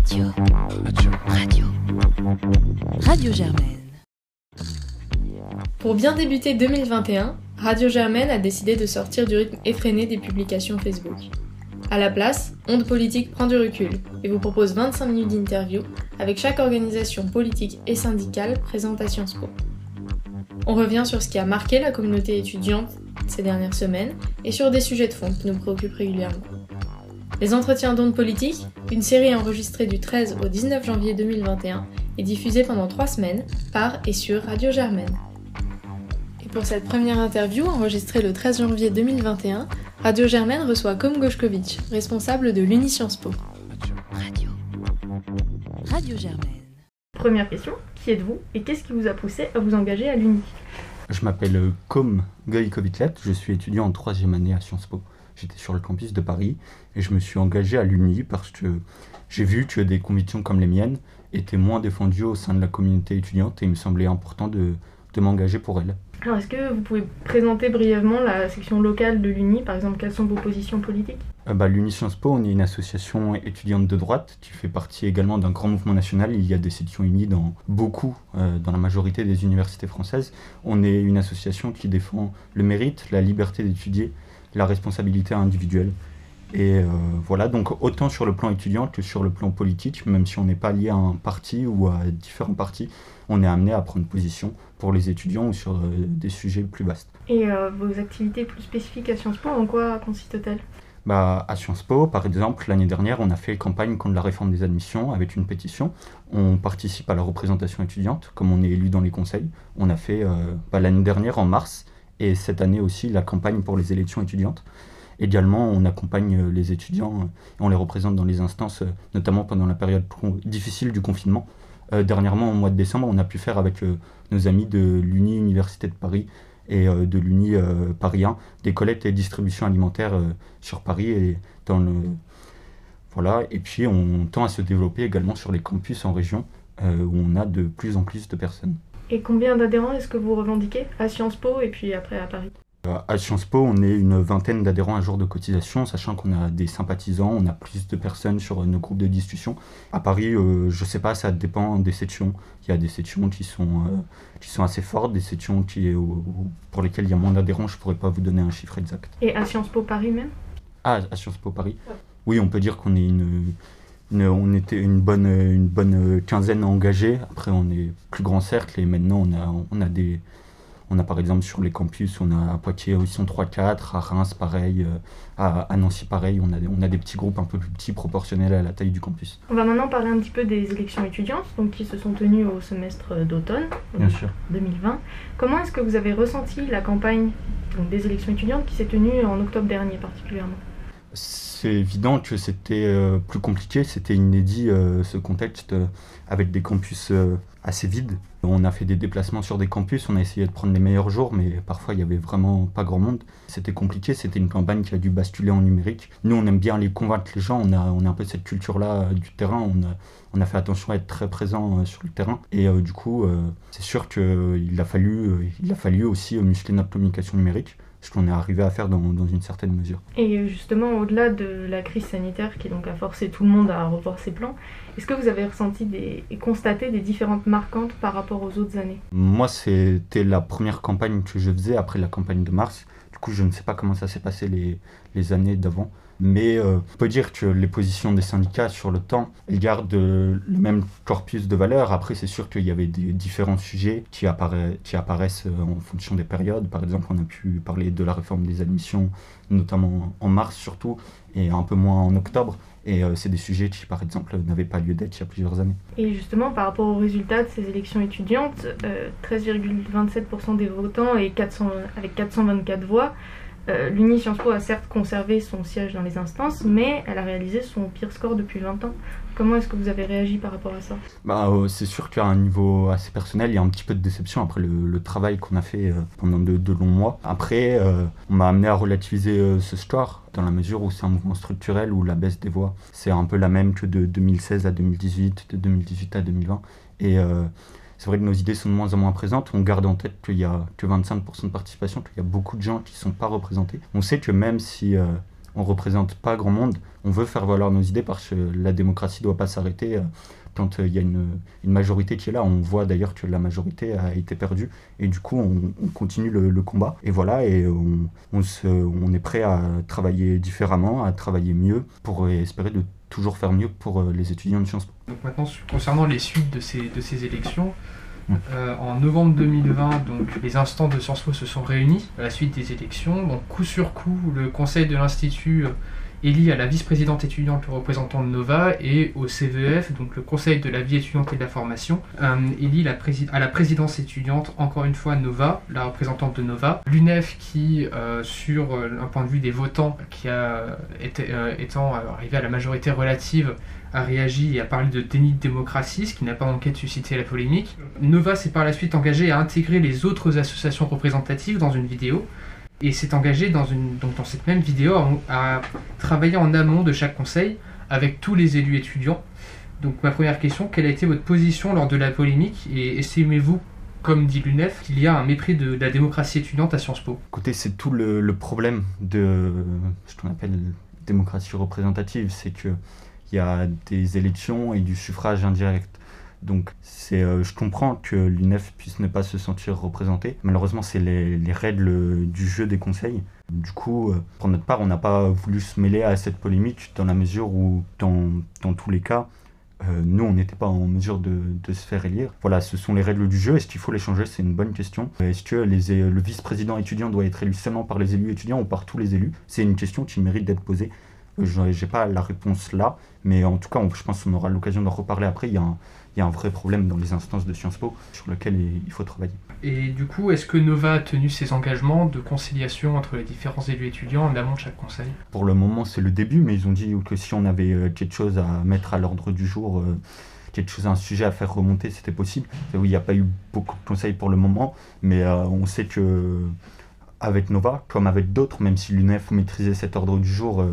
Radio. Radio. Radio. Radio Germaine. Pour bien débuter 2021, Radio Germaine a décidé de sortir du rythme effréné des publications Facebook. À la place, Onde Politique prend du recul et vous propose 25 minutes d'interview avec chaque organisation politique et syndicale présente à Sciences Po. On revient sur ce qui a marqué la communauté étudiante ces dernières semaines et sur des sujets de fond qui nous préoccupent régulièrement. Les entretiens d'ondes politiques, une série enregistrée du 13 au 19 janvier 2021 et diffusée pendant trois semaines par et sur Radio Germaine. Et pour cette première interview enregistrée le 13 janvier 2021, Radio Germaine reçoit Kom Goshkovitch, responsable de l'Uni Sciences Po. Radio. Radio Germaine. Première question, qui êtes-vous et qu'est-ce qui vous a poussé à vous engager à l'Uni? Je m'appelle Kom Goïkovitlet, je suis étudiant en troisième année à Sciences Po. J'étais sur le campus de Paris et je me suis engagé à l'Uni parce que j'ai vu que des convictions comme les miennes étaient moins défendues au sein de la communauté étudiante et il me semblait important de, de m'engager pour elle. Alors est-ce que vous pouvez présenter brièvement la section locale de l'Uni, par exemple quelles sont vos positions politiques? Euh, bah, L'Uni Sciences Po, on est une association étudiante de droite qui fait partie également d'un grand mouvement national. Il y a des sections unies dans beaucoup, euh, dans la majorité des universités françaises. On est une association qui défend le mérite, la liberté d'étudier, la responsabilité individuelle. Et euh, voilà, donc autant sur le plan étudiant que sur le plan politique, même si on n'est pas lié à un parti ou à différents partis, on est amené à prendre position pour les étudiants ou sur euh, des sujets plus vastes. Et euh, vos activités plus spécifiques à Sciences Po, en quoi consistent-elles? Bah, à Sciences Po, par exemple, l'année dernière, on a fait campagne contre la réforme des admissions avec une pétition. On participe à la représentation étudiante, comme on est élu dans les conseils. On a fait bah, l'année dernière, en mars, et cette année aussi, la campagne pour les élections étudiantes. Également, on accompagne euh, les étudiants euh, et on les représente dans les instances, euh, notamment pendant la période difficile du confinement. Euh, dernièrement, au mois de décembre, on a pu faire avec euh, nos amis de l'Uni Université de Paris et euh, de l'Uni euh, Paris 1 des collectes et distributions alimentaires euh, sur Paris et dans le voilà et puis on tend à se développer également sur les campus en région euh, où on a de plus en plus de personnes. Et combien d'adhérents est-ce que vous revendiquez à Sciences Po et puis après à Paris? Euh, À Sciences Po, on est une vingtaine d'adhérents à jour de cotisation, sachant qu'on a des sympathisants, on a plus de personnes sur nos groupes de discussion. À Paris, euh, je sais pas, ça dépend des sections. Il y a des sections qui sont, euh, qui sont assez fortes, des sections qui, pour lesquelles il y a moins d'adhérents, je pourrais pas vous donner un chiffre exact. Et à Sciences Po Paris même? Ah, à Sciences Po Paris? Oui, on peut dire qu'on est une- on était une bonne, une bonne quinzaine engagée. Après, on est plus grand cercle et maintenant, on a, on a des. On a par exemple sur les campus, on a à Poitiers, ils sont 3-4, à Reims, pareil, euh, à, à Nancy, pareil. On a, des- on a des petits groupes un peu plus petits proportionnels à la taille du campus. On va maintenant parler un petit peu des élections étudiantes, donc qui se sont tenues au semestre d'automne Bien sûr. 2020. Comment est-ce que vous avez ressenti la campagne donc, des élections étudiantes qui s'est tenue en octobre dernier particulièrement? C'est évident que c'était euh, plus compliqué, c'était inédit euh, ce contexte euh, avec des campus assez vides. On a fait des déplacements sur des campus, on a essayé de prendre les meilleurs jours, mais parfois il y avait vraiment pas grand monde. C'était compliqué, c'était une campagne qui a dû basculer en numérique. Nous, on aime bien aller convaincre les gens, on a, on a un peu cette culture-là du terrain, on a, on a fait attention à être très présent sur le terrain. Et du coup, c'est sûr qu'il a, fallu, il a fallu aussi muscler notre communication numérique, ce qu'on est arrivé à faire dans, dans une certaine mesure. Et justement, au-delà de la crise sanitaire qui donc a forcé tout le monde à revoir ses plans, est-ce que vous avez ressenti des, et constaté des différences marquantes par rapport aux autres années? Moi, c'était la première campagne que je faisais après la campagne de mars. Du coup, je ne sais pas comment ça s'est passé les, années d'avant. Mais euh, on peut dire que les positions des syndicats sur le temps, elles gardent euh, le même corpus de valeurs. Après, c'est sûr qu'il y avait des différents sujets qui, apparaissent, qui apparaissent euh, en fonction des périodes. Par exemple, on a pu parler de la réforme des admissions, notamment en mars surtout, et un peu moins en octobre. Et euh, c'est des sujets qui, par exemple, n'avaient pas lieu d'être il y a plusieurs années. Et justement, par rapport aux résultats de ces élections étudiantes, euh, 13,27% des votants et 400, avec 424 voix, euh, l'Uni Sciences Po a certes conservé son siège dans les instances, mais elle a réalisé son pire score depuis 20 ans. Comment est-ce que vous avez réagi par rapport à ça? Bah, euh, c'est sûr qu'à un niveau assez personnel, il y a un petit peu de déception après le, travail qu'on a fait euh, pendant de, longs mois. Après, euh, on m'a amené à relativiser ce score dans la mesure où c'est un mouvement structurel où la baisse des voix, c'est un peu la même que de 2016 à 2018, de 2018 à 2020. Et c'est vrai que nos idées sont de moins en moins présentes. On garde en tête qu'il y a que 25% de participation, qu'il y a beaucoup de gens qui ne sont pas représentés. On sait que même si euh, on représente pas grand monde. On veut faire valoir nos idées parce que la démocratie ne doit pas s'arrêter euh, quand il y a une, majorité qui est là. On voit d'ailleurs que la majorité a été perdue et du coup on, continue le, combat. Et voilà, et on, on, est prêt à travailler différemment, à travailler mieux pour espérer de toujours faire mieux pour les étudiants de Sciences Po. Donc maintenant, concernant les suites de ces, de ces élections, euh, en novembre 2020, donc, les instances de Sciences Po se sont réunis à la suite des élections. Donc, coup sur coup, le conseil de l'Institut euh, élit à la vice-présidente étudiante le représentant de Nova et au CVF, donc le conseil de la vie étudiante et de la formation, euh, la à la présidence étudiante, encore une fois Nova, la représentante de Nova. L'UNEF qui, sur un point de vue des votants, qui a été, étant arrivé à la majorité relative, a réagi et a parlé de déni de démocratie, ce qui n'a pas manqué de susciter la polémique. Nova s'est par la suite engagé à intégrer les autres associations représentatives dans une vidéo et s'est engagé dans, une, donc dans cette même vidéo à, travailler en amont de chaque conseil avec tous les élus étudiants. Donc ma première question, quelle a été votre position lors de la polémique et estimez-vous comme dit l'UNEF, qu'il y a un mépris de, la démocratie étudiante à Sciences Po? Écoutez, c'est tout le, le, problème de ce qu'on appelle démocratie représentative, c'est que il y a des élections et du suffrage indirect. Donc euh, je comprends que l'UNEF puisse ne pas se sentir représentée. Malheureusement, c'est les, règles du jeu des conseils. Du coup, euh, pour notre part, on n'a pas voulu se mêler à cette polémique dans la mesure où, dans, dans tous les cas, euh, nous, on n'était pas en mesure de, de, se faire élire. Voilà, ce sont les règles du jeu. Est-ce qu'il faut les changer? C'est une bonne question. Est-ce que les, le vice-président étudiant doit être élu seulement par les élus étudiants ou par tous les élus? C'est une question qui mérite d'être posée. Je n'ai pas la réponse là, mais en tout cas, je pense qu'on aura l'occasion d'en reparler après. Il y, a un, il y, a un, vrai problème dans les instances de Sciences Po sur lequel il faut travailler. Et du coup, est-ce que Nova a tenu ses engagements de conciliation entre les différents élus étudiants en amont de chaque conseil? Pour le moment, c'est le début, mais ils ont dit que si on avait euh, quelque chose à mettre à l'ordre du jour, euh, quelque chose, un sujet à faire remonter, c'était possible. Oui, il n'y a pas eu beaucoup de conseils pour le moment, mais euh, on sait que avec Nova, comme avec d'autres, même si l'UNEF maîtrisait cet ordre du jour,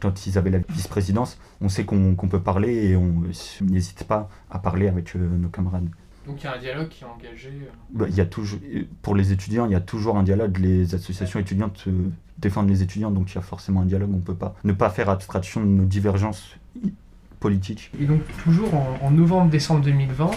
quand ils avaient la vice-présidence, on sait qu'on peut parler et on n'hésite pas à parler avec euh, nos camarades. Donc il y a un dialogue qui est engagé euh, bah, il y a toujours, Pour les étudiants, il y a toujours un dialogue. Les associations étudiantes euh, défendent les étudiants, donc il y a forcément un dialogue. On ne peut pas ne pas faire abstraction de nos divergences politiques. Et donc toujours en novembre-décembre 2020,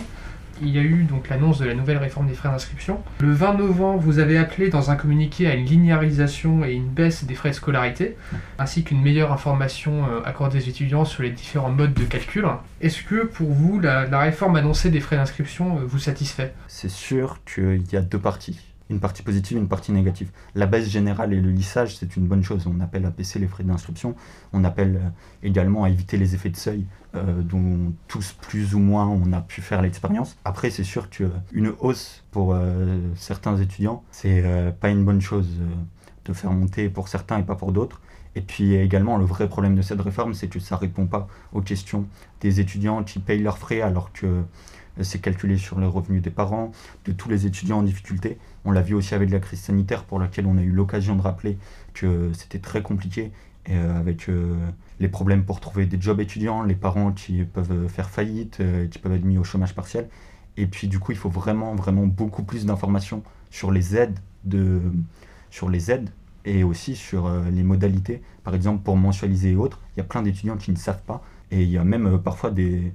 il y a eu donc l'annonce de la nouvelle réforme des frais d'inscription. Le 20 novembre, vous avez appelé dans un communiqué à une linéarisation et une baisse des frais de scolarité, ainsi qu'une meilleure information euh, accordée aux étudiants sur les différents modes de calcul. Est-ce que pour vous, la, réforme annoncée des frais d'inscription euh, vous satisfait? C'est sûr qu'il y a deux parties une partie positive une partie négative. La baisse générale et le lissage, c'est une bonne chose. On appelle à baisser les frais d'inscription. On appelle euh, également à éviter les effets de seuil euh, dont tous plus ou moins on a pu faire l'expérience. Après, c'est sûr qu'une hausse pour euh, certains étudiants, c'est pas une bonne chose de faire monter pour certains et pas pour d'autres. Et puis également, le vrai problème de cette réforme, c'est que ça répond pas aux questions des étudiants qui payent leurs frais alors que c'est calculé sur les revenus des parents, de tous les étudiants en difficulté. On l'a vu aussi avec la crise sanitaire pour laquelle on a eu l'occasion de rappeler que c'était très compliqué euh, avec euh, les problèmes pour trouver des jobs étudiants, les parents qui peuvent faire faillite, euh, qui peuvent être mis au chômage partiel. Et puis du coup, il faut vraiment, vraiment beaucoup plus d'informations sur les aides de, sur les aides et aussi sur les modalités. Par exemple, pour mensualiser et autres, il y a plein d'étudiants qui ne savent pas. Et il y a même parfois des,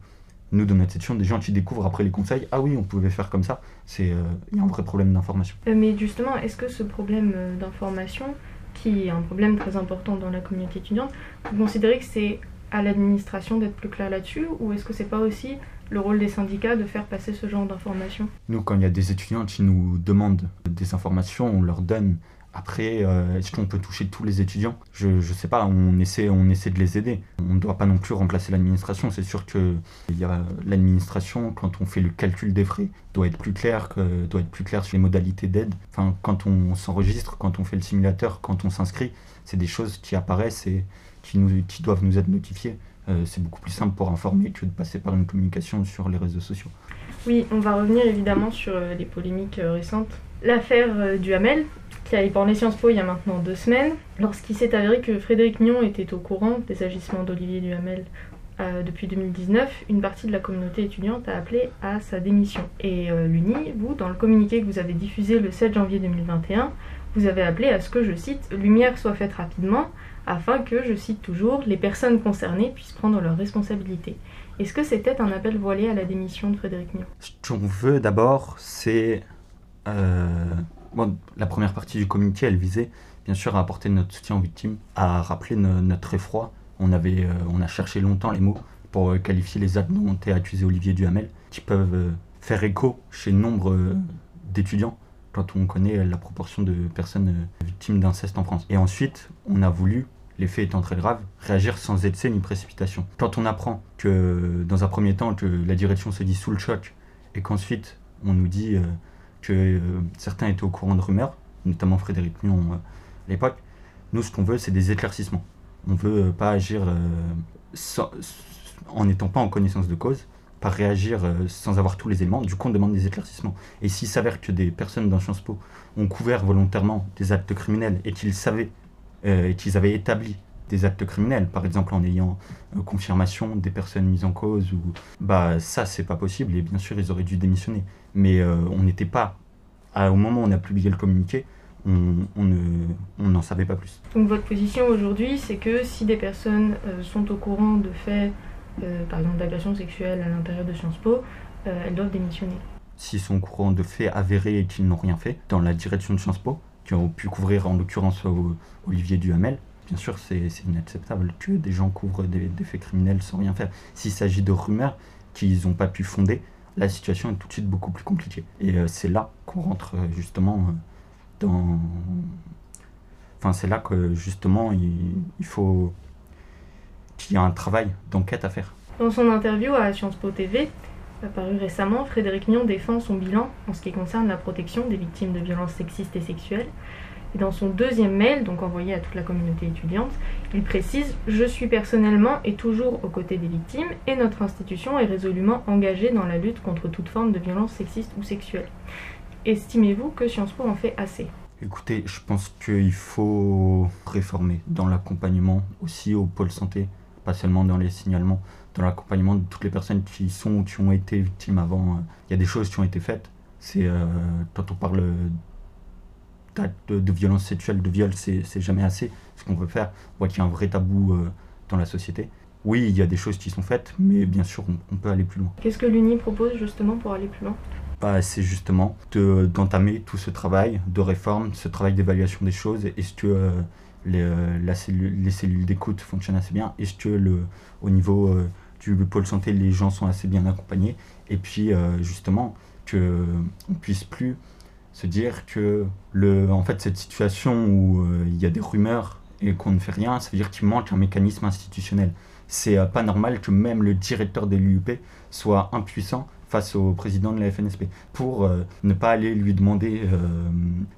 nous, dans notre section, des gens qui découvrent après les conseils, ah oui, on pouvait faire comme ça, c'est euh, il y a un vrai problème d'information. Euh, mais justement, est-ce que ce problème euh, d'information, qui est un problème très important dans la communauté étudiante, vous considérez que c'est à l'administration d'être plus clair là-dessus, ou est-ce que c'est pas aussi le rôle des syndicats de faire passer ce genre d'informations Nous, quand il y a des étudiants qui nous demandent des informations, on leur donne après, euh, est-ce qu'on peut toucher tous les étudiants? Je ne sais pas, on essaie, on essaie de les aider. On ne doit pas non plus remplacer l'administration. C'est sûr que l'administration, quand on fait le calcul des frais, doit être plus clair, que, doit être plus clair sur les modalités d'aide. Enfin, quand on s'enregistre, quand on fait le simulateur, quand on s'inscrit, c'est des choses qui apparaissent et qui, nous, qui doivent nous être notifiées. Euh, c'est beaucoup plus simple pour informer que de passer par une communication sur les réseaux sociaux. Oui, on va revenir évidemment sur euh, les polémiques récentes. L'affaire du Hamel, qui a ébranlé Sciences Po il y a maintenant deux semaines, lorsqu'il s'est avéré que Frédéric Mignon était au courant des agissements d'Olivier Duhamel euh, depuis 2019, une partie de la communauté étudiante a appelé à sa démission. Et euh, l'UNI, vous, dans le communiqué que vous avez diffusé le 7 janvier 2021, vous avez appelé à ce que, je cite, lumière soit faite rapidement, afin que, je cite toujours, les personnes concernées puissent prendre leurs responsabilités. Est-ce que c'était un appel voilé à la démission de Frédéric Mion? Ce qu'on veut d'abord, c'est... Euh, bon, la première partie du communiqué, elle visait bien sûr à apporter notre soutien aux victimes, à rappeler notre effroi. On, avait, euh, on a cherché longtemps les mots pour euh, qualifier les actes dont été accusé Olivier Duhamel, qui peuvent faire écho chez nombre d'étudiants quand on connaît la proportion de personnes victimes d'inceste en France. Et ensuite, on a voulu les faits étant très graves, réagir sans excès ni précipitation. Quand on apprend que, dans un premier temps, que la direction se dit sous le choc, et qu'ensuite on nous dit euh, que euh, certains étaient au courant de rumeurs, notamment Frédéric Mion euh, à l'époque, nous ce qu'on veut c'est des éclaircissements. On ne veut pas agir en n'étant pas en connaissance de cause, pas réagir sans avoir tous les éléments, du coup on demande des éclaircissements. Et s'il s'avère que des personnes dans Sciences Po ont couvert volontairement des actes criminels et qu'ils savaient euh, et qu'ils avaient établi des actes criminels, par exemple en ayant euh, confirmation des personnes mises en cause, ou bah ça c'est pas possible et bien sûr ils auraient dû démissionner. Mais euh, on n'était pas, au moment où on a publié le communiqué, on, n'en savait pas plus. Donc votre position aujourd'hui, c'est que si des personnes sont au courant de faits, par exemple d'agressions sexuelles à l'intérieur de Sciences Po, elles doivent démissionner. S'ils sont au courant de faits avérés et qu'ils n'ont rien fait dans la direction de Sciences Po, qui ont pu couvrir en l'occurrence Olivier Duhamel. Bien sûr, c'est inacceptable que des gens couvrent des, faits criminels sans rien faire. S'il s'agit de rumeurs qu'ils n'ont pas pu fonder, la situation est tout de suite beaucoup plus compliquée. Et euh, c'est là qu'on rentre euh, justement euh, dans... Enfin, c'est là que justement il, faut qu'il y ait un travail d'enquête à faire. Dans son interview à Sciences Po TV, Apparu récemment, Frédéric Mion défend son bilan en ce qui concerne la protection des victimes de violences sexistes et sexuelles. Et dans son deuxième mail, donc envoyé à toute la communauté étudiante, il précise Je suis personnellement et toujours aux côtés des victimes et notre institution est résolument engagée dans la lutte contre toute forme de violence sexiste ou sexuelle. Estimez-vous que Sciences Po en fait assez? Écoutez, je pense qu'il faut réformer dans l'accompagnement aussi au pôle santé, pas seulement dans les signalements dans l'accompagnement de toutes les personnes qui sont ou qui ont été victimes avant. Il y a des choses qui ont été faites. C'est euh, quand on parle de, de violence sexuelle, de viol, c'est jamais assez. Ce qu'on veut faire, on voit qu'il y a un vrai tabou euh, dans la société. Oui, il y a des choses qui sont faites, mais bien sûr, on, peut aller plus loin. Qu'est-ce que l'UNI propose justement pour aller plus loin? Bah, C'est justement d'entamer tout ce travail de réforme, ce travail d'évaluation des choses. Est-ce que les, la les cellules d'écoute fonctionnent assez bien? Est-ce que le, au niveau du pôle santé, les gens sont assez bien accompagnés? Et puis, euh, justement, qu'on ne puisse plus se dire que le, en fait, cette situation où euh, il y a des rumeurs et qu'on ne fait rien, ça veut dire qu'il manque un mécanisme institutionnel. C'est euh, pas normal que même le directeur de l'UUP soit impuissant face au président de la FNSP pour ne pas aller lui demander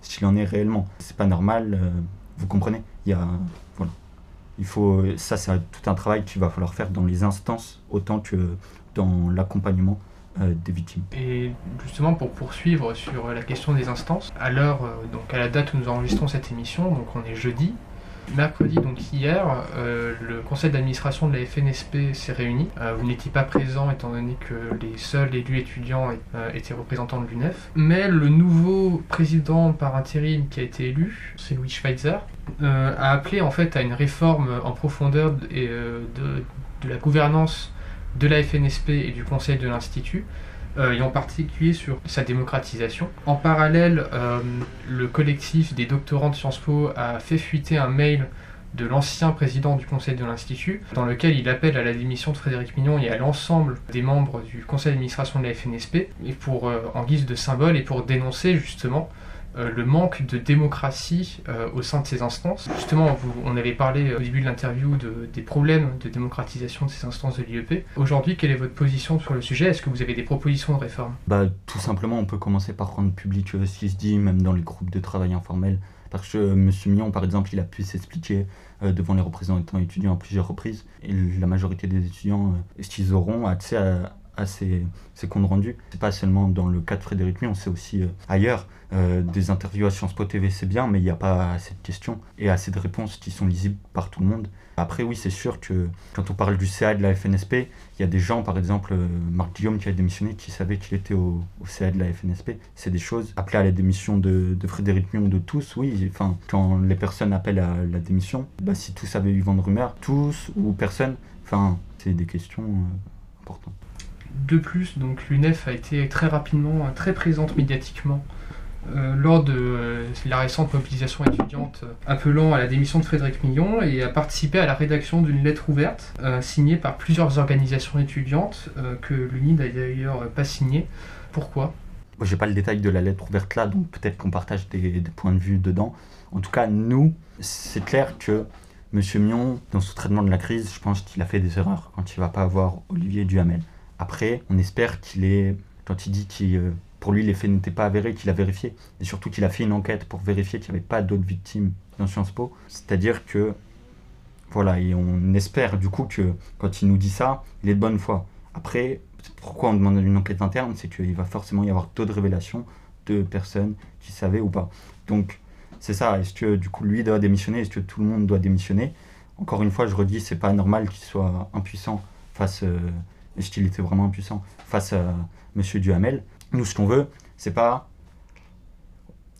s'il en est réellement. C'est pas normal, vous comprenez? Il y a voilà. Il faut, ça, c'est tout un travail qu'il va falloir faire dans les instances autant que dans l'accompagnement euh, des victimes. Et justement, pour poursuivre sur la question des instances, à l'heure, euh, donc à la date où nous enregistrons cette émission, donc on est jeudi, Mercredi, donc hier, euh, le conseil d'administration de la FNSP s'est réuni. vous n'étiez pas présent étant donné que les seuls élus étudiants étaient représentants de l'UNEF. Mais le nouveau président par intérim qui a été élu, c'est Louis Schweitzer, euh, a appelé en fait à une réforme en profondeur euh, de, la gouvernance de la FNSP et du conseil de l'Institut, euh, et en particulier sur sa démocratisation. En parallèle, le collectif des doctorants de Sciences Po a fait fuiter un mail de l'ancien président du conseil de l'Institut, dans lequel il appelle à la démission de Frédéric Mignon et à l'ensemble des membres du conseil d'administration de la FNSP, pour, en guise de symbole et pour dénoncer justement euh, le manque de démocratie euh, au sein de ces instances. Justement, on avait parlé au début de l'interview des problèmes de démocratisation de ces instances de l'IEP. Aujourd'hui, quelle est votre position sur le sujet? Est-ce que vous avez des propositions de réforme? Bah, Tout simplement, on peut commencer par rendre public ce qui se dit, même dans les groupes de travail informels. Parce que M. Mignon, par exemple, il a pu s'expliquer euh, devant les représentants étudiants à plusieurs reprises. Et la majorité des étudiants, est-ce qu'ils auront accès à, ces, comptes rendus. C'est pas seulement dans le cas de Frédéric Mion, c'est aussi ailleurs. des interviews à Sciences Po TV, c'est bien, mais il n'y a pas assez de questions et assez de réponses qui sont lisibles par tout le monde. Après, oui, c'est sûr que quand on parle du CA de la FNSP, il y a des gens, par exemple, euh, Marc Guillaume qui a démissionné, qui savait qu'il était au, CA de la FNSP. C'est des choses appelées à la démission de, Frédéric Mion, de tous, oui. Enfin, quand les personnes appellent à la démission, bah, si tous avaient eu vent de rumeur, tous ou personne, enfin, c'est des questions euh, importantes. De plus, donc l'UNEF a été très rapidement, euh, très présente médiatiquement euh, lors de euh, la récente mobilisation étudiante appelant à la démission de Frédéric Millon et a participé à la rédaction d'une lettre ouverte signée par plusieurs organisations étudiantes que l'UNI n'a d'ailleurs pas signée. Pourquoi? Je n'ai pas le détail de la lettre ouverte là, donc peut-être qu'on partage des, points de vue dedans. En tout cas, nous, c'est clair que M. Millon, dans son traitement de la crise, je pense qu'il a fait des erreurs quand il ne va pas avoir Olivier Duhamel. Après, on espère qu'il est, quand il dit qu'il pour lui, les faits n'étaient pas avérés, qu'il a vérifié. Et surtout qu'il a fait une enquête pour vérifier qu'il n'y avait pas d'autres victimes dans Sciences Po. C'est-à-dire que, voilà, et on espère du coup que quand il nous dit ça, il est de bonne foi. Après, pourquoi on demande une enquête interne? C'est qu'il va forcément y avoir d'autres révélations de personnes qui savaient ou pas. Donc, c'est ça. Est-ce que du coup, lui doit démissionner? Est-ce que tout le monde doit démissionner? Encore une fois, je redis, c'est pas normal qu'il soit impuissant face. Euh, est-ce qu'il était vraiment impuissant face à M. Duhamel nous, ce qu'on veut, c'est pas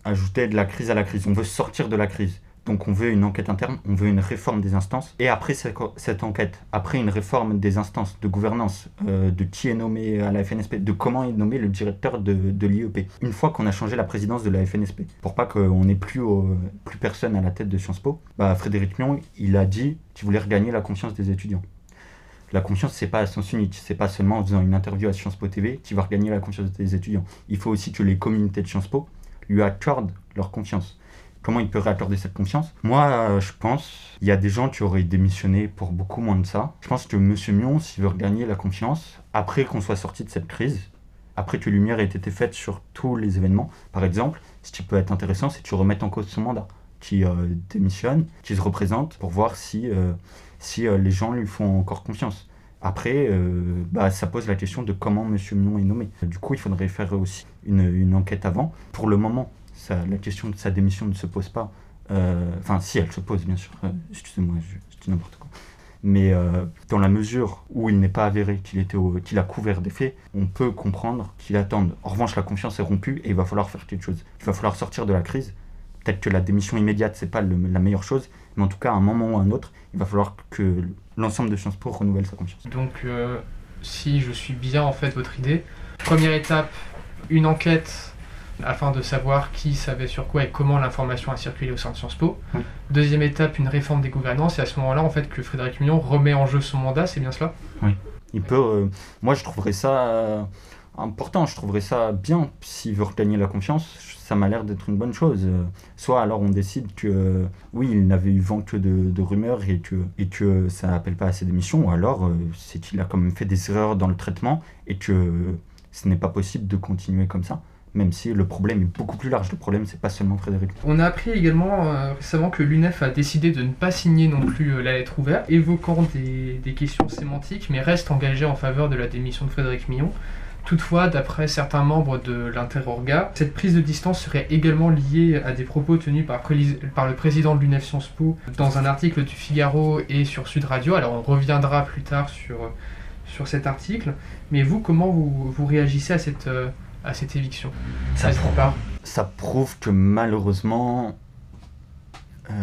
ajouter de la crise à la crise. On veut sortir de la crise. Donc on veut une enquête interne, on veut une réforme des instances. Et après cette enquête, après une réforme des instances de gouvernance, euh, de qui est nommé à la FNSP, de comment est nommé le directeur de, l'IEP. Une fois qu'on a changé la présidence de la FNSP, pour pas qu'on n'ait plus, plus personne à la tête de Sciences Po, bah, Frédéric Mion, il a dit qu'il voulait regagner la confiance des étudiants la confiance, c'est pas à sens unique. C'est pas seulement en faisant une interview à Sciences Po TV qui va regagner la confiance des étudiants. Il faut aussi que les communautés de Sciences Po lui accordent leur confiance. Comment il peut réaccorder cette confiance? Moi, euh, je pense, il y a des gens qui auraient démissionné pour beaucoup moins de ça. Je pense que M. Mion, s'il veut regagner la confiance, après qu'on soit sorti de cette crise, après que lumière ait été faite sur tous les événements, par exemple, ce qui peut être intéressant, c'est que tu remettes en cause son mandat, qui euh, démissionne, qui se représente pour voir si euh, si euh, les gens lui font encore confiance. Après, euh, bah, ça pose la question de comment M. Mion est nommé. Du coup, il faudrait faire aussi une, une enquête avant. Pour le moment, ça, la question de sa démission ne se pose pas. Euh, enfin, si, elle se pose, bien sûr. Excusez-moi, je, dis n'importe quoi. Mais dans la mesure où il n'est pas avéré qu'il a couvert des faits, on peut comprendre qu'il attende. En revanche, la confiance est rompue et il va falloir faire quelque chose. Il va falloir sortir de la crise. Peut-être que la démission immédiate, c'est pas la meilleure chose, mais en tout cas, à un moment ou à un autre, il va falloir que l'ensemble de Sciences Po renouvelle sa confiance. Donc, euh, si je suis bien en fait votre idée, première étape, une enquête afin de savoir qui savait sur quoi et comment l'information a circulé au sein de Sciences Po. Deuxième étape, une réforme des gouvernances et à ce moment-là, en fait, que Frédéric Mignon remet en jeu son mandat, c'est bien cela? Oui. Il peut. Euh, moi, je trouverais ça euh, important. Je trouverais ça bien s'il veut regagner la confiance ça m'a l'air d'être une bonne chose. Soit alors on décide que oui, il n'avait eu vent que de, rumeurs et que, et que ça n'appelle pas à ses démissions, ou alors euh, c'est qu'il a quand même fait des erreurs dans le traitement et que ce n'est pas possible de continuer comme ça. Même si le problème est beaucoup plus large, le problème c'est pas seulement Frédéric. On a appris également euh, récemment que l'UNEF a décidé de ne pas signer non plus euh, la lettre ouverte, évoquant des, des questions sémantiques, mais reste engagé en faveur de la démission de Frédéric Millon. Toutefois, d'après certains membres de l'Interorga, cette prise de distance serait également liée à des propos tenus par, le président de l'UNEF Sciences Po dans un article du Figaro et sur Sud Radio. Alors on reviendra plus tard sur, sur cet article. Mais vous, comment vous, vous réagissez à cette, à cette éviction? Ça, prouve, ça prouve que malheureusement... Euh,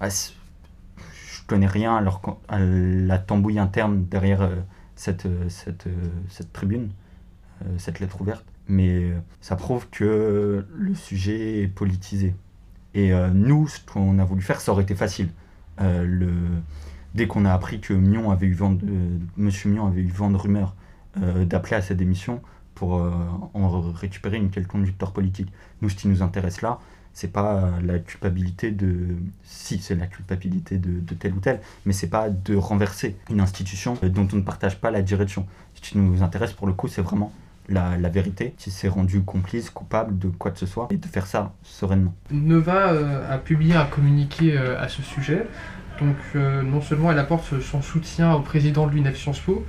je connais rien alors à la tambouille interne derrière... Euh, cette, euh, cette, euh, cette tribune, euh, cette lettre ouverte. Mais ça prouve que le sujet est politisé. Et nous, ce qu'on a voulu faire, ça aurait été facile. le, dès qu'on a appris que Mion avait eu vent de, Monsieur Mion avait eu vent de rumeurs d'appeler à sa démission pour en récupérer une quelconque victoire politique. Nous, ce qui nous intéresse là, c'est pas la culpabilité de si c'est la culpabilité de, tel ou tel mais c'est pas de renverser une institution dont on ne partage pas la direction ce qui nous intéresse pour le coup c'est vraiment la, la, vérité, qui s'est rendu complice, coupable de quoi que ce soit, et de faire ça sereinement. Nova euh, a publié un communiqué euh, à ce sujet. Donc euh, non seulement elle apporte son soutien au président de l'UNEF Sciences Po,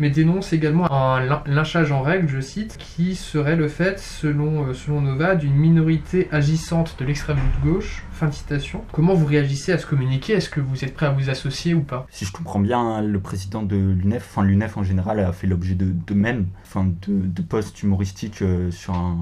mais dénonce également un lynchage en règle, je cite, qui serait le fait, selon, euh, selon Nova, d'une minorité agissante de l'extrême gauche. Fin de citation. Comment vous réagissez à ce communiqué? Est-ce que vous êtes prêt à vous associer ou pas? Si je comprends bien, le président de l'UNEF, enfin l'UNEF en général, a fait l'objet de, de même, enfin de, de humoristiques euh, sur un,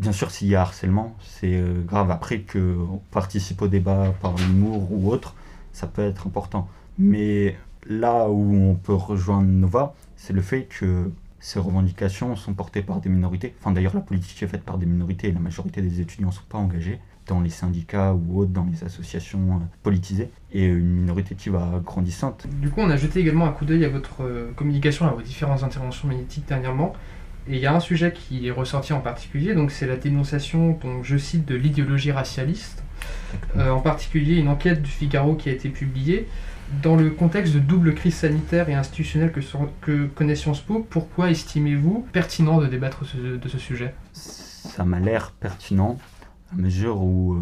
Bien sûr, s'il y a harcèlement, c'est euh, grave. Après qu'on participe au débat par l'humour ou autre, ça peut être important. Mais là où on peut rejoindre Nova, c'est le fait que ces revendications sont portées par des minorités. Enfin, d'ailleurs, la politique est faite par des minorités et la majorité des étudiants ne sont pas engagés dans les syndicats ou autres, dans les associations euh, politisées, et une minorité qui va grandissante. Du coup, on a jeté également un coup d'œil à votre euh, communication, à vos différentes interventions magnétiques dernièrement. Et il y a un sujet qui est ressorti en particulier, donc c'est la dénonciation, donc je cite, de l'idéologie racialiste. Euh, en particulier une enquête du Figaro qui a été publiée dans le contexte de double crise sanitaire et institutionnelle que, connaît Sciences Po, pourquoi estimez-vous pertinent de débattre de ce sujet? Ça m'a l'air pertinent à mesure où euh,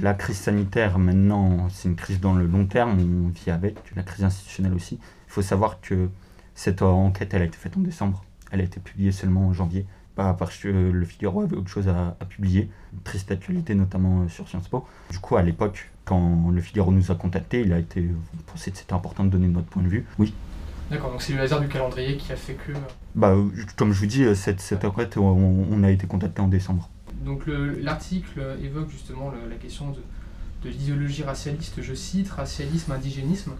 la crise sanitaire maintenant c'est une crise dans le long terme, on vit avec, la crise institutionnelle aussi. Il faut savoir que cette enquête elle a été faite en décembre, elle a été publiée seulement en janvier pas parce que le Figaro avait autre chose à, publier, une triste actualité notamment euh, sur Sciences Po. Du coup, à l'époque, quand le Figaro nous a contactés, il a été c'était important de donner notre point de vue. Oui. D'accord, donc c'est le hasard du calendrier qui a fait que. Bah, comme je vous dis, cette, cette enquête, on, a été contacté en décembre. Donc l'article évoque justement la question de, de l'idéologie racialiste, je cite, racialisme, indigénisme.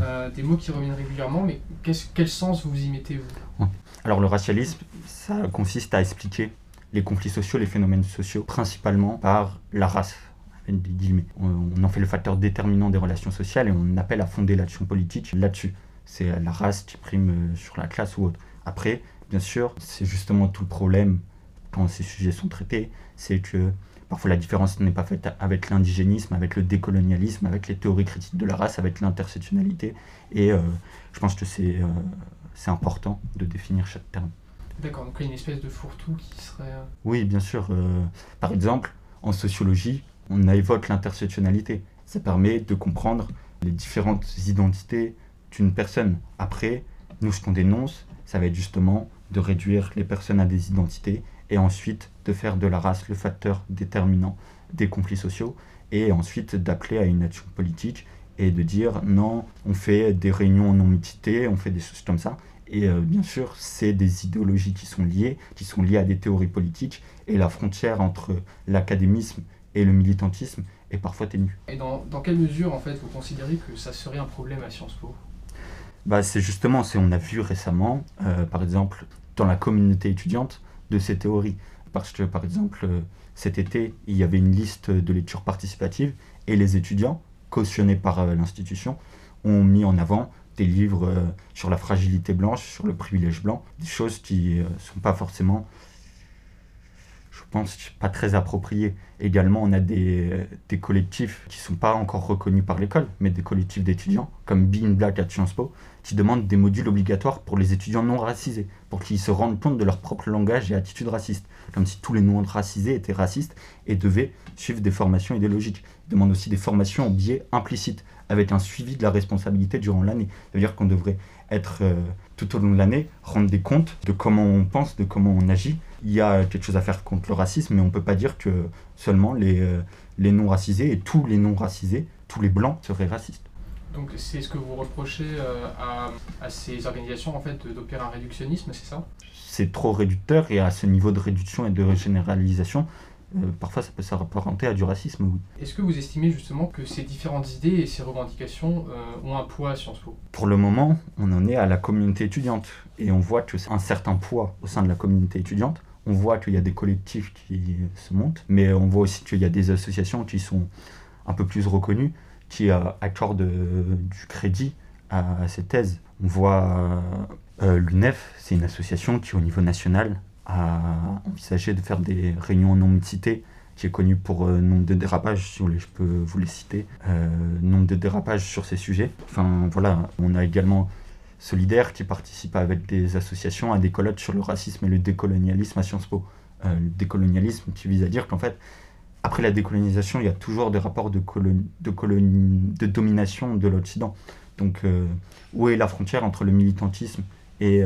Euh, des mots qui reviennent régulièrement, mais quel sens vous y mettez-vous Alors le racialisme, ça consiste à expliquer les conflits sociaux, les phénomènes sociaux, principalement par la race. On en fait le facteur déterminant des relations sociales et on appelle à fonder l'action politique là-dessus. C'est la race qui prime euh, sur la classe ou autre. Après, bien sûr, c'est justement tout le problème quand ces sujets sont traités, c'est que Parfois, la différence n'est pas faite avec l'indigénisme, avec le décolonialisme, avec les théories critiques de la race, avec l'intersectionnalité. Et euh, je pense que c'est euh, c'est important de définir chaque terme. D'accord, donc il y a une espèce de fourre-tout qui serait... Oui, bien sûr. par exemple, en sociologie, on évoque l'intersectionnalité. Ça permet de comprendre les différentes identités d'une personne. Après, nous, ce qu'on dénonce, ça va être justement de réduire les personnes à des identités et ensuite de faire de la race le facteur déterminant des conflits sociaux, et ensuite d'appeler à une action politique et de dire non, on fait des réunions non-mixité, on fait des choses comme ça. Et euh, bien sûr, c'est des idéologies qui sont liées, qui sont liées à des théories politiques, et la frontière entre l'académisme et le militantisme est parfois ténue. Et dans, dans, quelle mesure, en fait, vous considérez que ça serait un problème à Sciences Po? Bah, C'est justement, on a vu récemment, euh, par exemple, dans la communauté étudiante, de ces théories. Parce que, par exemple, euh, cet été, il y avait une liste de lectures participatives et les étudiants, cautionnés par euh, l'institution, ont mis en avant des livres euh, sur la fragilité blanche, sur le privilège blanc, des choses qui ne sont pas forcément je pense, pas très approprié. Également, on a des, collectifs qui ne sont pas encore reconnus par l'école, mais des collectifs d'étudiants, comme Being Black à Sciences Po, qui demandent des modules obligatoires pour les étudiants non racisés, pour qu'ils se rendent compte de leur propre langage et attitude raciste, comme si tous les non racisés étaient racistes et devaient suivre des formations idéologiques. Ils demandent aussi des formations en biais implicite, avec un suivi de la responsabilité durant l'année. C'est-à-dire qu'on devrait être euh, tout au long de l'année, rendre des comptes de comment on pense, de comment on agit. Il y a quelque chose à faire contre le racisme, mais on ne peut pas dire que seulement les, euh, les non-racisés et tous les non-racisés, tous les blancs seraient racistes. Donc c'est ce que vous reprochez euh, à, à, ces organisations en fait d'opérer un réductionnisme, c'est ça? C'est trop réducteur et à ce niveau de réduction et de généralisation, euh, parfois ça peut s'apparenter à du racisme. Oui. Est-ce que vous estimez justement que ces différentes idées et ces revendications euh, ont un poids à Sciences Po? Pour le moment, on en est à la communauté étudiante et on voit que c'est un certain poids au sein de la communauté étudiante. On voit qu'il y a des collectifs qui se montent, mais on voit aussi qu'il y a des associations qui sont un peu plus reconnues, qui euh, accordent du crédit à, ces thèses. On voit l'UNEF, c'est une association qui au niveau national a envisagé de faire des réunions en non-mixité, qui est connu pour euh, nombre de dérapages, si je peux vous les citer, euh, nombre de dérapages sur ces sujets. Enfin voilà, on a également Solidaire qui participe avec des associations à des colloques sur le racisme et le décolonialisme à Sciences Po. Euh, le décolonialisme qui vise à dire qu'en fait, après la décolonisation, il y a toujours des rapports de, de, de domination de l'Occident. Donc, où est la frontière entre le militantisme et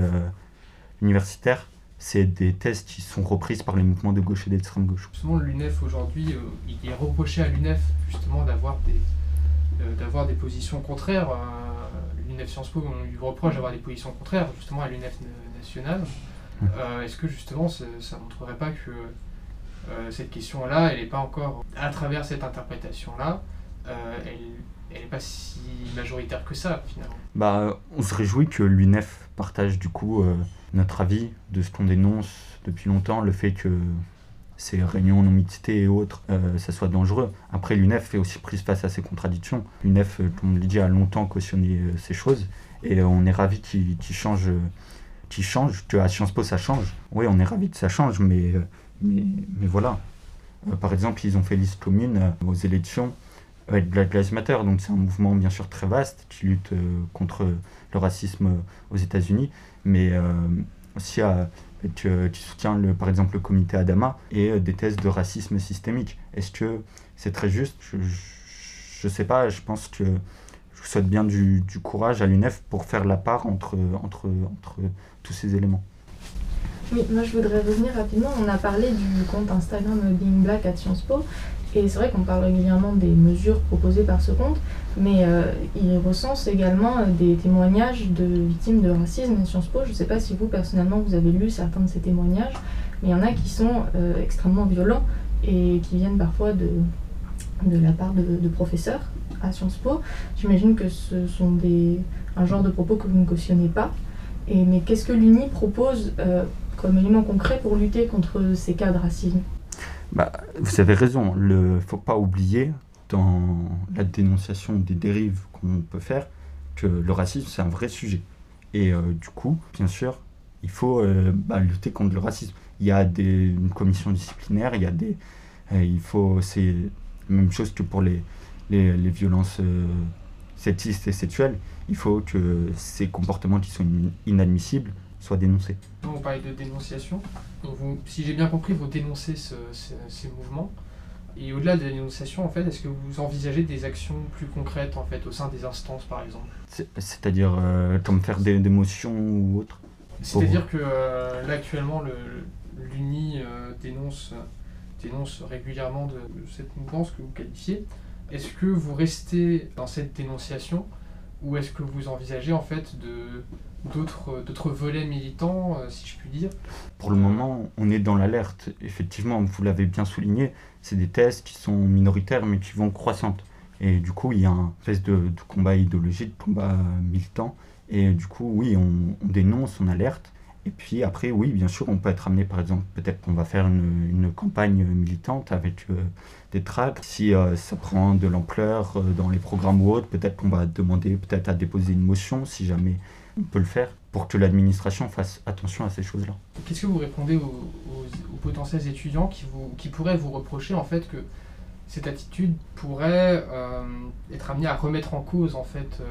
universitaire, c'est des thèses qui sont reprises par les mouvements de gauche et d'extrême gauche. Justement, l'UNEF aujourd'hui, il est reproché à l'UNEF justement d'avoir des, d'avoir des positions contraires. L'UNEF Sciences Po, on lui reproche d'avoir des positions contraires justement à l'UNEF nationale. Est-ce que justement ça ne montrerait pas que cette question-là, elle n'est pas encore, à travers cette interprétation-là, elle n'est pas si majoritaire que ça, finalement. Bah, on se réjouit que l'UNEF partage du coup euh, notre avis de ce qu'on dénonce depuis longtemps, le fait que ces réunions non mixité et autres, euh, ça soit dangereux. Après, l'UNEF est aussi prise face à ces contradictions. L'UNEF, euh, comme dit, a longtemps cautionné ces choses et on est ravi qu'il change, qu change, que à Sciences Po ça change. Oui, on est ravi que ça change, mais, mais, mais voilà. par exemple, ils ont fait liste commune aux élections avec Black Lives Matter. Donc c'est un mouvement bien sûr très vaste qui lutte euh, contre le racisme aux États-Unis, mais euh, aussi qui soutient le, par exemple le comité Adama et euh, des thèses de racisme systémique. Est-ce que c'est très juste? Je ne sais pas, je pense que je souhaite bien du, du courage à l'UNEF pour faire la part entre, entre, entre tous ces éléments. Oui, moi je voudrais revenir rapidement. On a parlé du compte Instagram Being Black à Sciences Po. Et c'est vrai qu'on parle régulièrement des mesures proposées par ce compte, mais euh, il recense également euh, des témoignages de victimes de racisme à Sciences Po. Je ne sais pas si vous, personnellement, vous avez lu certains de ces témoignages, mais il y en a qui sont euh, extrêmement violents et qui viennent parfois de, de la part de, professeurs à Sciences Po. J'imagine que ce sont des, un genre de propos que vous ne cautionnez pas. Et, mais qu'est-ce que l'UNI propose comme élément concret pour lutter contre ces cas de racisme bah, vous avez raison, il ne faut pas oublier dans la dénonciation des dérives qu'on peut faire que le racisme c'est un vrai sujet. Et euh, du coup, bien sûr, il faut euh, bah, lutter contre le racisme. Il y a des, une commission disciplinaire, il y a des, euh, il faut, c'est la même chose que pour les, les, les violences sexistes et sexuelles. Il faut que ces comportements qui sont inadmissibles soit dénoncé. On parlait de dénonciation. si j'ai bien compris, vous dénoncez ces mouvements. Et au-delà de la dénonciation, en fait, est-ce que vous envisagez des actions plus concrètes en fait, au sein des instances, par exemple? C'est-à-dire euh, comme faire des, motions ou autre? C'est-à-dire que euh, là, actuellement, l'UNI euh, dénonce, dénonce régulièrement de, cette mouvance que vous qualifiez. Est-ce que vous restez dans cette dénonciation ou est-ce que vous envisagez en fait de d'autres volets militants, euh, si je puis dire Pour le moment, on est dans l'alerte. Effectivement, vous l'avez bien souligné, c'est des thèses qui sont minoritaires mais qui vont croissantes. Et du coup, il y a un espèce de, combat idéologique, de combat militant. Et du coup, oui, on, on, dénonce, on alerte. Et puis après, oui, bien sûr, on peut être amené, par exemple, peut-être qu'on va faire une, une, campagne militante avec euh, des tracts. Si euh, ça prend de l'ampleur dans les programmes ou autres, peut-être qu'on va demander peut-être à déposer une motion si jamais peut le faire pour que l'administration fasse attention à ces choses-là. Qu'est-ce que vous répondez aux, potentiels étudiants qui pourraient vous reprocher en fait que cette attitude pourrait euh, être amenée à remettre en cause en fait euh,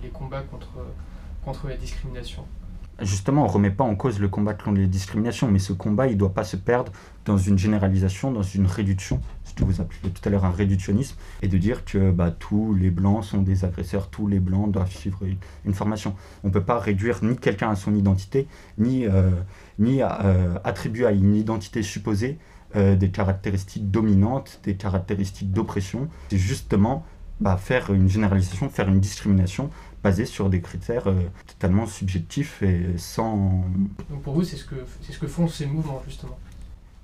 les combats contre, contre la discrimination? Justement, on ne remet pas en cause le combat contre les discriminations, mais ce combat, il ne doit pas se perdre dans une généralisation, dans une réduction, ce que vous appelez tout à l'heure un réductionnisme, et de dire que bah, tous les blancs sont des agresseurs, tous les blancs doivent suivre une, formation. On ne peut pas réduire ni quelqu'un à son identité, ni, euh, ni euh, attribuer à une identité supposée euh, des caractéristiques dominantes, des caractéristiques d'oppression. C'est justement bah, faire une généralisation, faire une discrimination basé sur des critères euh, totalement subjectifs et sans... Donc pour vous, c'est ce, que, ce que font ces mouvements, justement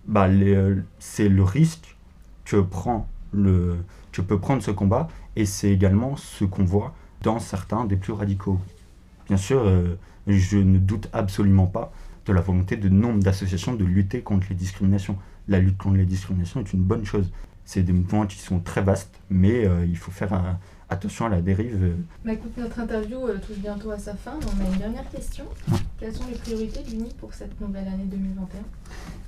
bah, euh, C'est le risque que, prend le, que peut prendre ce combat, et c'est également ce qu'on voit dans certains des plus radicaux. Bien sûr, euh, je ne doute absolument pas de la volonté de nombre d'associations de lutter contre les discriminations. La lutte contre les discriminations est une bonne chose. C'est des mouvements qui sont très vastes, mais il faut faire un, attention à la dérive. Bah, écoute, notre interview euh, touche bientôt à sa fin. On a une dernière question. Quelles sont les priorités de l'UNI pour cette nouvelle année 2021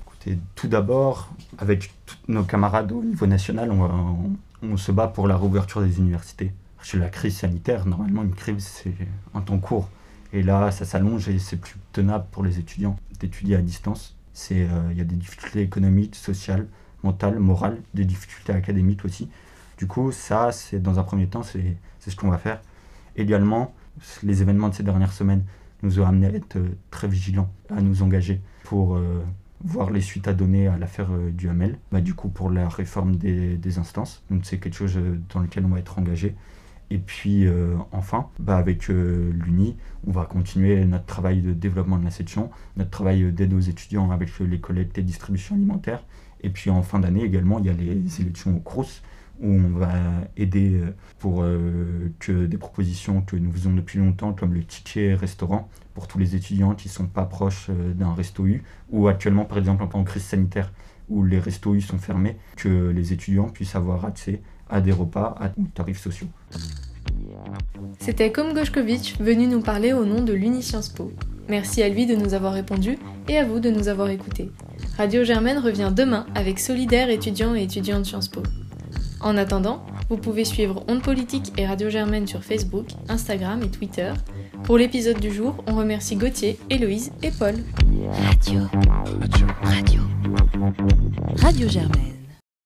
Écoutez, tout d'abord, avec tous nos camarades au niveau national, on, on, se bat pour la réouverture des universités. Chez la crise sanitaire, normalement, une crise, c'est un temps court. Et là, ça s'allonge et c'est plus tenable pour les étudiants d'étudier à distance. Euh, il y a des difficultés économiques, sociales, mentales, morales, des difficultés académiques aussi. Du coup, ça, c'est dans un premier temps, c'est ce qu'on va faire. Également, les événements de ces dernières semaines, nous a amené à être très vigilants, à nous engager pour voir les suites à donner à l'affaire du Hamel, bah, du coup pour la réforme des, des instances. Donc c'est quelque chose dans lequel on va être engagé. Et puis euh, enfin, bah, avec euh, l'UNI, on va continuer notre travail de développement de la section, notre travail d'aide aux étudiants avec les collectes et distribution alimentaire. Et puis en fin d'année également, il y a les élections au CROUS où on va aider euh, pour que des propositions que nous faisons depuis longtemps, comme le ticket restaurant, pour tous les étudiants qui ne sont pas proches d'un resto U, ou actuellement par exemple en crise sanitaire, où les restos U sont fermés, que les étudiants puissent avoir accès à des repas à tarifs sociaux. C'était Kom Goshkovich venu nous parler au nom de l'Uni Sciences Po. Merci à lui de nous avoir répondu et à vous de nous avoir écoutés. Radio Germaine revient demain avec Solidaire étudiants et étudiantes Sciences Po. En attendant, vous pouvez suivre Onde Politique et Radio Germaine sur Facebook, Instagram et Twitter. Pour l'épisode du jour, on remercie Gauthier, Héloïse et Paul. Radio. Radio. Radio. Radio Germaine.